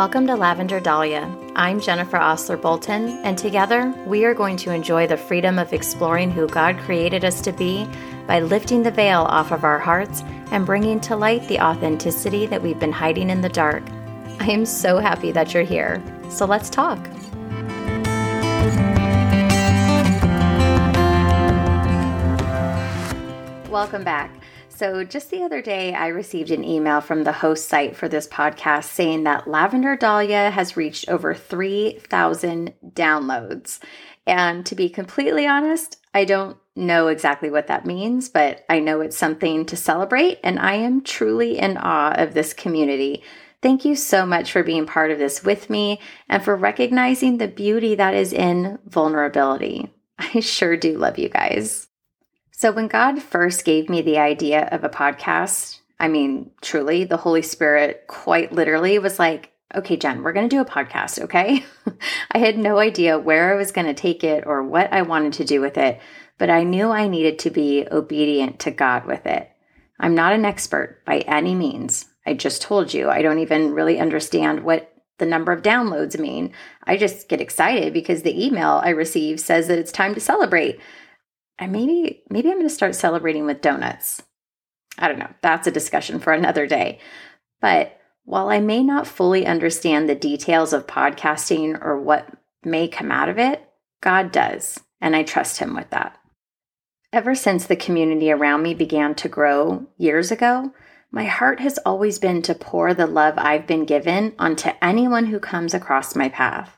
Welcome to Lavender Dahlia. I'm Jennifer Ostler Bolton, and together we are going to enjoy the freedom of exploring who God created us to be by lifting the veil off of our hearts and bringing to light the authenticity that we've been hiding in the dark. I am so happy that you're here. So let's talk. Welcome back. So, just the other day, I received an email from the host site for this podcast saying that Lavender Dahlia has reached over 3,000 downloads. And to be completely honest, I don't know exactly what that means, but I know it's something to celebrate, and I am truly in awe of this community. Thank you so much for being part of this with me and for recognizing the beauty that is in vulnerability. I sure do love you guys. So, when God first gave me the idea of a podcast, I mean, truly, the Holy Spirit quite literally was like, okay, Jen, we're going to do a podcast, okay? I had no idea where I was going to take it or what I wanted to do with it, but I knew I needed to be obedient to God with it. I'm not an expert by any means. I just told you, I don't even really understand what the number of downloads mean. I just get excited because the email I receive says that it's time to celebrate and maybe maybe I'm going to start celebrating with donuts. I don't know. That's a discussion for another day. But while I may not fully understand the details of podcasting or what may come out of it, God does, and I trust him with that. Ever since the community around me began to grow years ago, my heart has always been to pour the love I've been given onto anyone who comes across my path.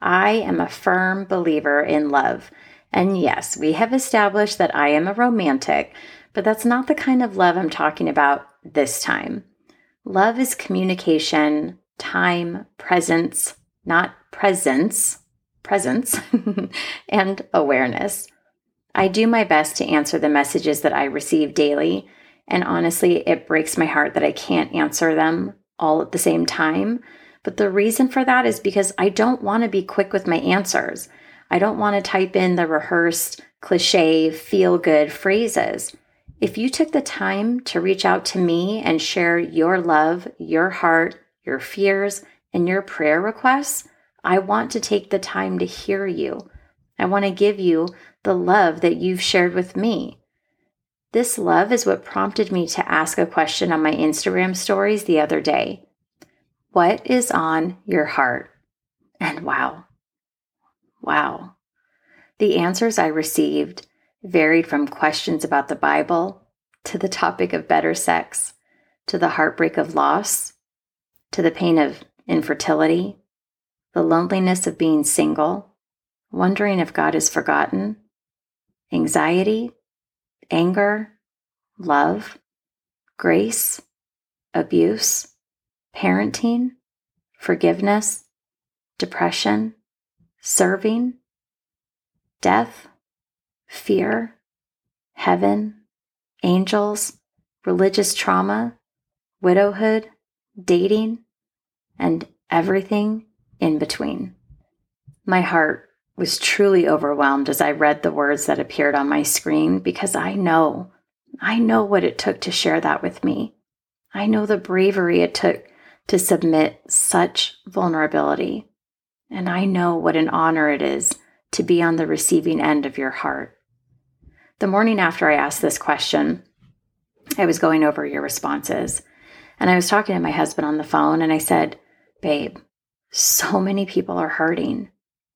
I am a firm believer in love and yes, we have established that I am a romantic, but that's not the kind of love I'm talking about this time. Love is communication, time, presence, not presence, presence, and awareness. I do my best to answer the messages that I receive daily, and honestly, it breaks my heart that I can't answer them all at the same time. But the reason for that is because I don't want to be quick with my answers. I don't want to type in the rehearsed, cliche, feel good phrases. If you took the time to reach out to me and share your love, your heart, your fears, and your prayer requests, I want to take the time to hear you. I want to give you the love that you've shared with me. This love is what prompted me to ask a question on my Instagram stories the other day. What is on your heart? And wow, Wow. The answers I received varied from questions about the Bible to the topic of better sex, to the heartbreak of loss, to the pain of infertility, the loneliness of being single, wondering if God is forgotten, anxiety, anger, love, grace, abuse, parenting, forgiveness, depression, serving, death, fear, heaven, angels, religious trauma, widowhood, dating, and everything in between. My heart was truly overwhelmed as I read the words that appeared on my screen because I know, I know what it took to share that with me. I know the bravery it took to submit such vulnerability. And I know what an honor it is to be on the receiving end of your heart. The morning after I asked this question, I was going over your responses and I was talking to my husband on the phone and I said, Babe, so many people are hurting.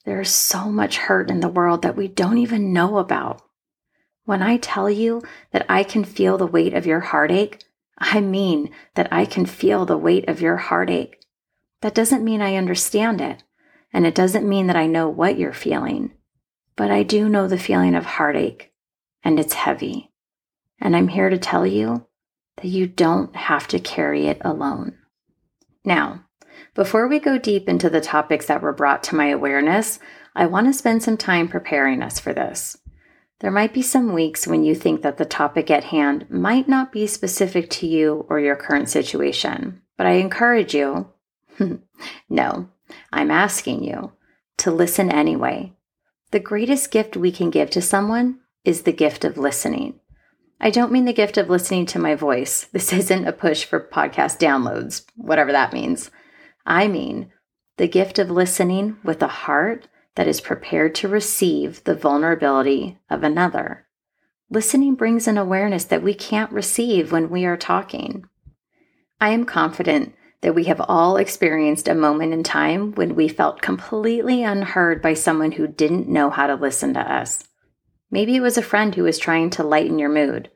There's so much hurt in the world that we don't even know about. When I tell you that I can feel the weight of your heartache, I mean that I can feel the weight of your heartache. That doesn't mean I understand it. And it doesn't mean that I know what you're feeling, but I do know the feeling of heartache, and it's heavy. And I'm here to tell you that you don't have to carry it alone. Now, before we go deep into the topics that were brought to my awareness, I want to spend some time preparing us for this. There might be some weeks when you think that the topic at hand might not be specific to you or your current situation, but I encourage you no, I'm asking you to listen anyway. The greatest gift we can give to someone is the gift of listening. I don't mean the gift of listening to my voice. This isn't a push for podcast downloads, whatever that means. I mean the gift of listening with a heart that is prepared to receive the vulnerability of another. Listening brings an awareness that we can't receive when we are talking. I am confident that we have all experienced a moment in time when we felt completely unheard by someone who didn't know how to listen to us. Maybe it was a friend who was trying to lighten your mood.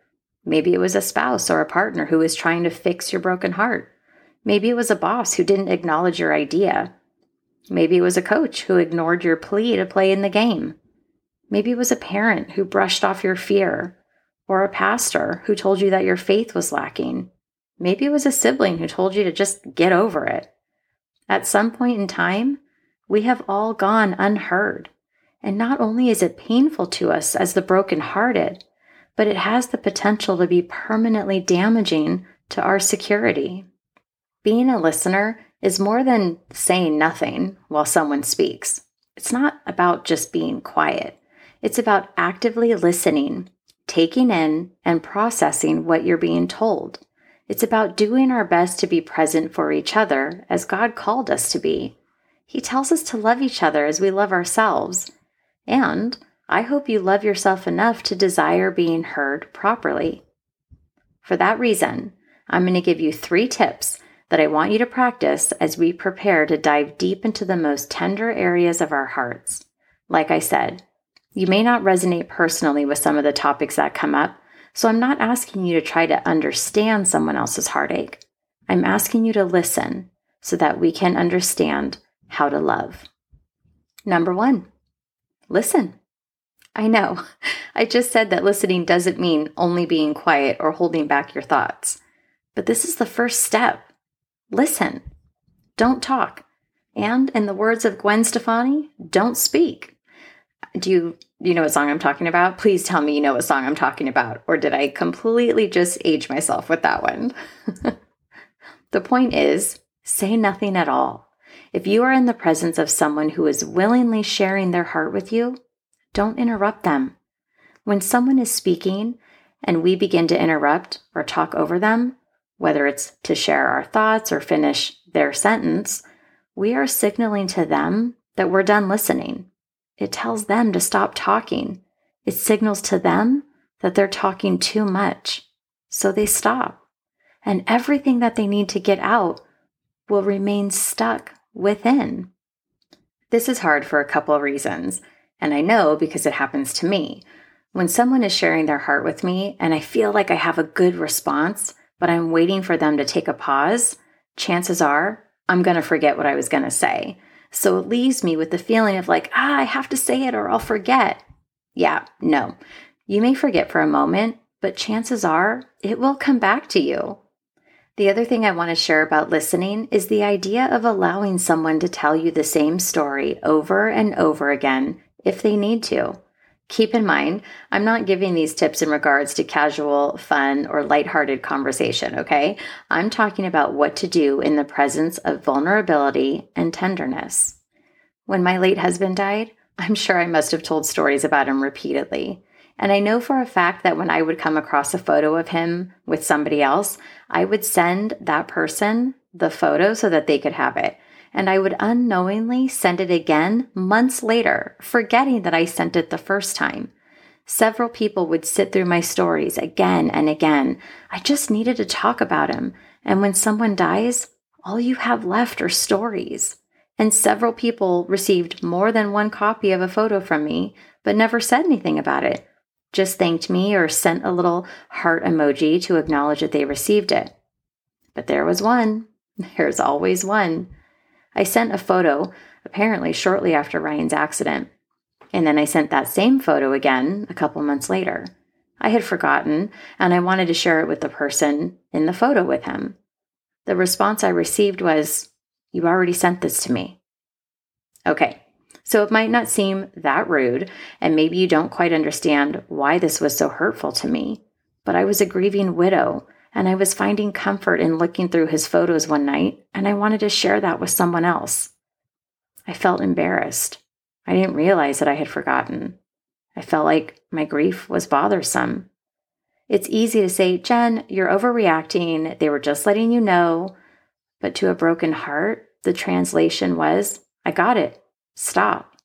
Maybe it was a spouse or a partner who was trying to fix your broken heart. Maybe it was a boss who didn't acknowledge your idea. Maybe it was a coach who ignored your plea to play in the game. Maybe it was a parent who brushed off your fear, or a pastor who told you that your faith was lacking. Maybe it was a sibling who told you to just get over it. At some point in time, we have all gone unheard. And not only is it painful to us as the brokenhearted, but it has the potential to be permanently damaging to our security. Being a listener is more than saying nothing while someone speaks. It's not about just being quiet. It's about actively listening, taking in, and processing what you're being told. It's about doing our best to be present for each other as God called us to be. He tells us to love each other as we love ourselves. And I hope you love yourself enough to desire being heard properly. For that reason, I'm going to give you three tips that I want you to practice as we prepare to dive deep into the most tender areas of our hearts. Like I said, you may not resonate personally with some of the topics that come up, so I'm not asking you to try to understand someone else's heartache. I'm asking you to listen so that we can understand how to love. Number one, listen. I know, I just said that listening doesn't mean only being quiet or holding back your thoughts, but this is the first step listen, don't talk. And in the words of Gwen Stefani, don't speak. Do you you know what song I'm talking about? Please tell me you know what song I'm talking about. Or did I completely just age myself with that one? the point is, say nothing at all. If you are in the presence of someone who is willingly sharing their heart with you, don't interrupt them. When someone is speaking and we begin to interrupt or talk over them, whether it's to share our thoughts or finish their sentence, we are signaling to them that we're done listening. It tells them to stop talking. It signals to them that they're talking too much. So they stop. And everything that they need to get out will remain stuck within. This is hard for a couple of reasons. And I know because it happens to me. When someone is sharing their heart with me and I feel like I have a good response, but I'm waiting for them to take a pause, chances are I'm going to forget what I was going to say. So it leaves me with the feeling of like, ah, I have to say it or I'll forget. Yeah, no. You may forget for a moment, but chances are it will come back to you. The other thing I want to share about listening is the idea of allowing someone to tell you the same story over and over again if they need to. Keep in mind, I'm not giving these tips in regards to casual, fun, or lighthearted conversation, okay? I'm talking about what to do in the presence of vulnerability and tenderness. When my late husband died, I'm sure I must have told stories about him repeatedly. And I know for a fact that when I would come across a photo of him with somebody else, I would send that person the photo so that they could have it and I would unknowingly send it again months later, forgetting that I sent it the first time. Several people would sit through my stories again and again. I just needed to talk about him. And when someone dies, all you have left are stories. And several people received more than one copy of a photo from me, but never said anything about it. Just thanked me or sent a little heart emoji to acknowledge that they received it. But there was one. There's always one. I sent a photo, apparently shortly after Ryan's accident. And then I sent that same photo again a couple months later. I had forgotten, and I wanted to share it with the person in the photo with him. The response I received was, You already sent this to me. Okay, so it might not seem that rude, and maybe you don't quite understand why this was so hurtful to me, but I was a grieving widow and I was finding comfort in looking through his photos one night, and I wanted to share that with someone else. I felt embarrassed. I didn't realize that I had forgotten. I felt like my grief was bothersome. It's easy to say, Jen, you're overreacting. They were just letting you know. But to a broken heart, The translation was, I got it. Stop.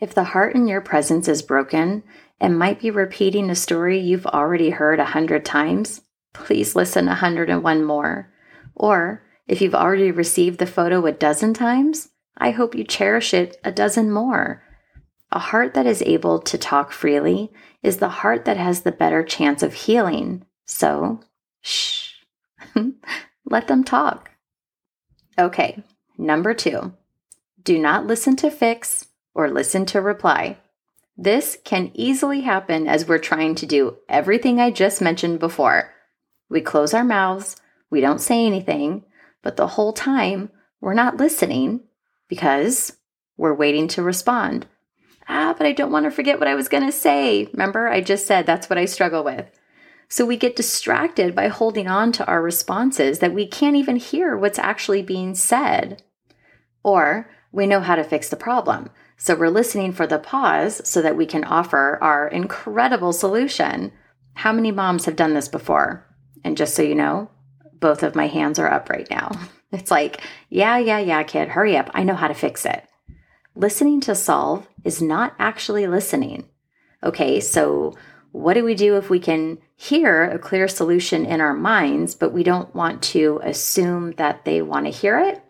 If the heart in your presence is broken and might be repeating a story you've already heard a hundred times, please listen a hundred and one more. Or if you've already received the photo a dozen times, I hope you cherish it a dozen more. A heart that is able to talk freely is the heart that has the better chance of healing. So, shh, let them talk. Okay, number two do not listen to fix or listen to reply. This can easily happen as we're trying to do everything I just mentioned before. We close our mouths, we don't say anything, but the whole time we're not listening because we're waiting to respond. Ah, but I don't want to forget what I was going to say. Remember, I just said that's what I struggle with. So we get distracted by holding on to our responses that we can't even hear what's actually being said. Or we know how to fix the problem. So we're listening for the pause so that we can offer our incredible solution. How many moms have done this before? And just so you know, both of my hands are up right now. It's like, yeah, yeah, yeah, kid, hurry up. I know how to fix it. Listening to solve is not actually listening. Okay, so what do we do if we can hear a clear solution in our minds, but we don't want to assume that they want to hear it?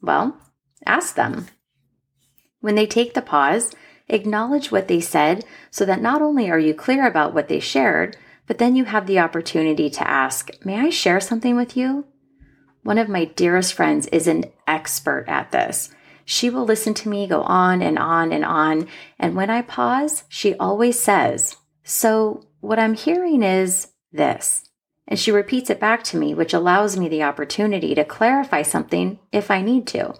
Well, ask them. When they take the pause, acknowledge what they said so that not only are you clear about what they shared, but then you have the opportunity to ask, May I share something with you? One of my dearest friends is an expert at this. She will listen to me go on and on and on. And when I pause, she always says, So, what I'm hearing is this. And she repeats it back to me, which allows me the opportunity to clarify something if I need to.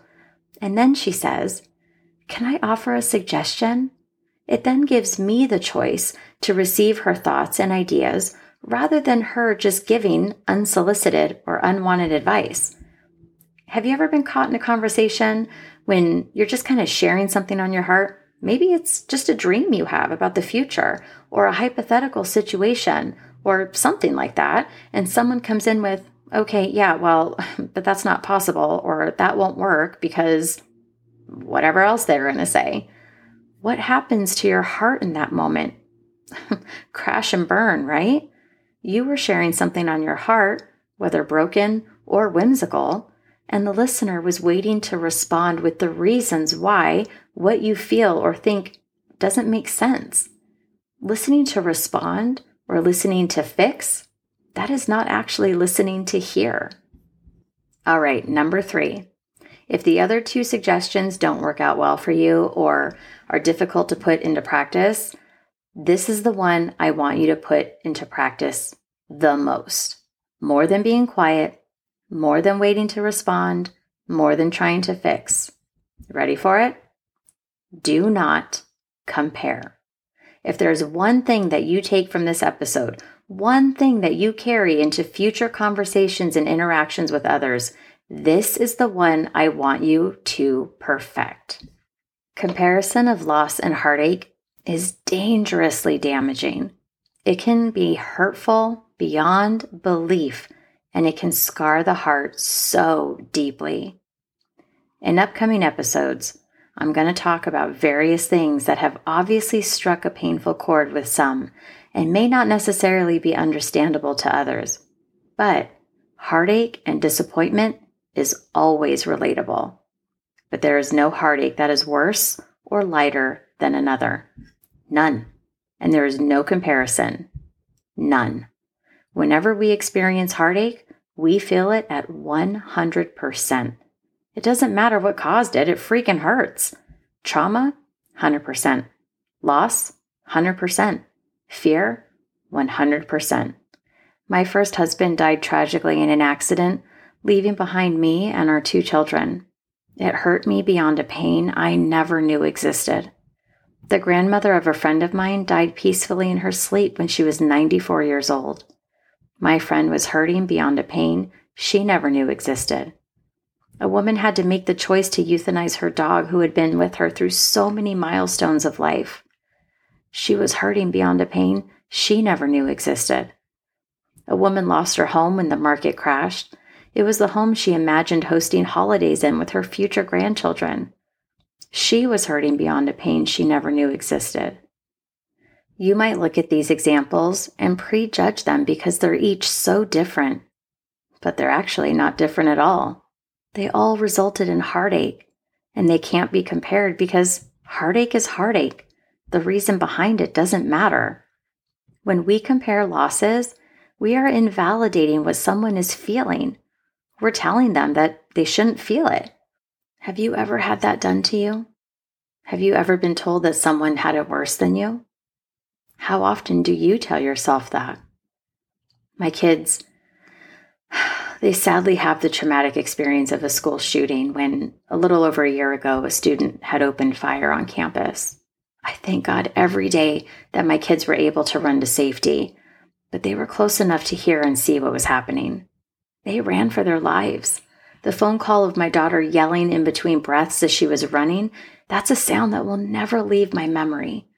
And then she says, Can I offer a suggestion? It then gives me the choice to receive her thoughts and ideas rather than her just giving unsolicited or unwanted advice. Have you ever been caught in a conversation when you're just kind of sharing something on your heart? Maybe it's just a dream you have about the future or a hypothetical situation or something like that. And someone comes in with, okay, yeah, well, but that's not possible or that won't work because whatever else they're going to say. What happens to your heart in that moment? Crash and burn, right? You were sharing something on your heart, whether broken or whimsical, and the listener was waiting to respond with the reasons why what you feel or think doesn't make sense. Listening to respond or listening to fix, that is not actually listening to hear. All right, number three. If the other two suggestions don't work out well for you or are difficult to put into practice, this is the one I want you to put into practice the most. More than being quiet, more than waiting to respond, more than trying to fix. Ready for it? Do not compare. If there's one thing that you take from this episode, one thing that you carry into future conversations and interactions with others, this is the one I want you to perfect. Comparison of loss and heartache is dangerously damaging. It can be hurtful beyond belief and it can scar the heart so deeply. In upcoming episodes, I'm going to talk about various things that have obviously struck a painful chord with some and may not necessarily be understandable to others. But heartache and disappointment is always relatable. But there is no heartache that is worse or lighter than another. None. And there is no comparison. None. Whenever we experience heartache, we feel it at 100%. It doesn't matter what caused it, it freaking hurts. Trauma, 100%. Loss, 100%. Fear, 100%. My first husband died tragically in an accident, leaving behind me and our two children. It hurt me beyond a pain I never knew existed. The grandmother of a friend of mine died peacefully in her sleep when she was 94 years old. My friend was hurting beyond a pain she never knew existed. A woman had to make the choice to euthanize her dog who had been with her through so many milestones of life. She was hurting beyond a pain she never knew existed. A woman lost her home when the market crashed, It was the home she imagined hosting holidays in with her future grandchildren. She was hurting beyond a pain she never knew existed. You might look at these examples and prejudge them because they're each so different, but they're actually not different at all. They all resulted in heartache, and they can't be compared because heartache is heartache. The reason behind it doesn't matter. When we compare losses, we are invalidating what someone is feeling. We're telling them that they shouldn't feel it. Have you ever had that done to you? Have you ever been told that someone had it worse than you? How often do you tell yourself that? My kids, they sadly have the traumatic experience of a school shooting when a little over a year ago a student had opened fire on campus. I thank God every day that my kids were able to run to safety, but they were close enough to hear and see what was happening. They ran for their lives. The phone call of my daughter yelling in between breaths as she was running, that's a sound that will never leave my memory.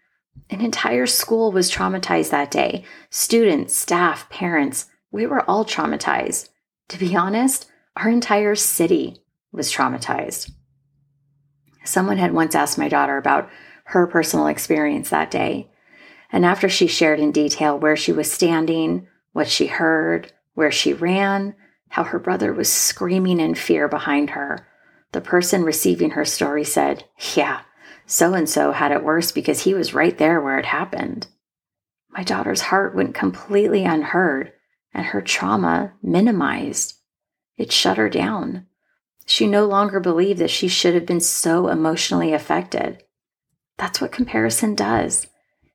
An entire school was traumatized that day. Students, staff, parents, we were all traumatized. To be honest, our entire city was traumatized. Someone had once asked my daughter about her personal experience that day. And after she shared in detail where she was standing, what she heard, where she ran, how her brother was screaming in fear behind her, the person receiving her story said, Yeah, so and so had it worse because he was right there where it happened. My daughter's heart went completely unheard and her trauma minimized. It shut her down. She no longer believed that she should have been so emotionally affected. That's what comparison does.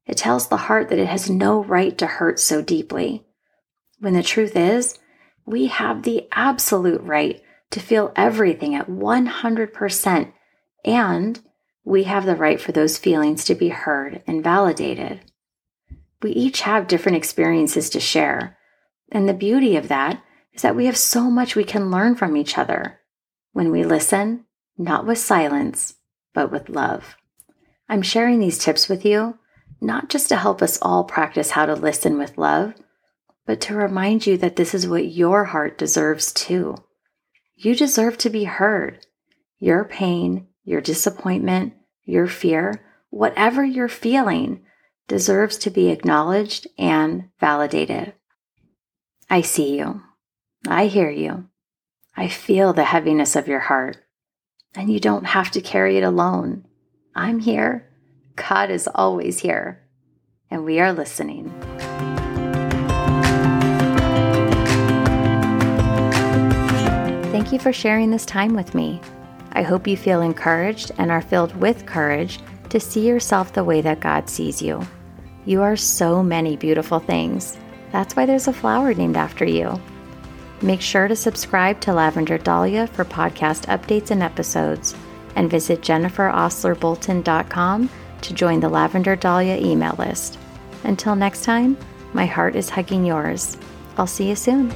It tells the heart that it has no right to hurt so deeply. When the truth is, we have the absolute right to feel everything at 100%, and we have the right for those feelings to be heard and validated. We each have different experiences to share, and the beauty of that is that we have so much we can learn from each other when we listen, not with silence, but with love. I'm sharing these tips with you not just to help us all practice how to listen with love, but to remind you that this is what your heart deserves too. You deserve to be heard. Your pain, your disappointment, your fear, whatever you're feeling, deserves to be acknowledged and validated. I see you. I hear you. I feel the heaviness of your heart. And you don't have to carry it alone. I'm here. God is always here. And we are listening. Thank you for sharing this time with me. I hope you feel encouraged and are filled with courage to see yourself the way that God sees you. You are so many beautiful things. That's why there's a flower named after you. Make sure to subscribe to Lavender Dahlia for podcast updates and episodes, and visit jenniferostlerbolton.com to join the Lavender Dahlia email list. Until next time, my heart is hugging yours. I'll see you soon.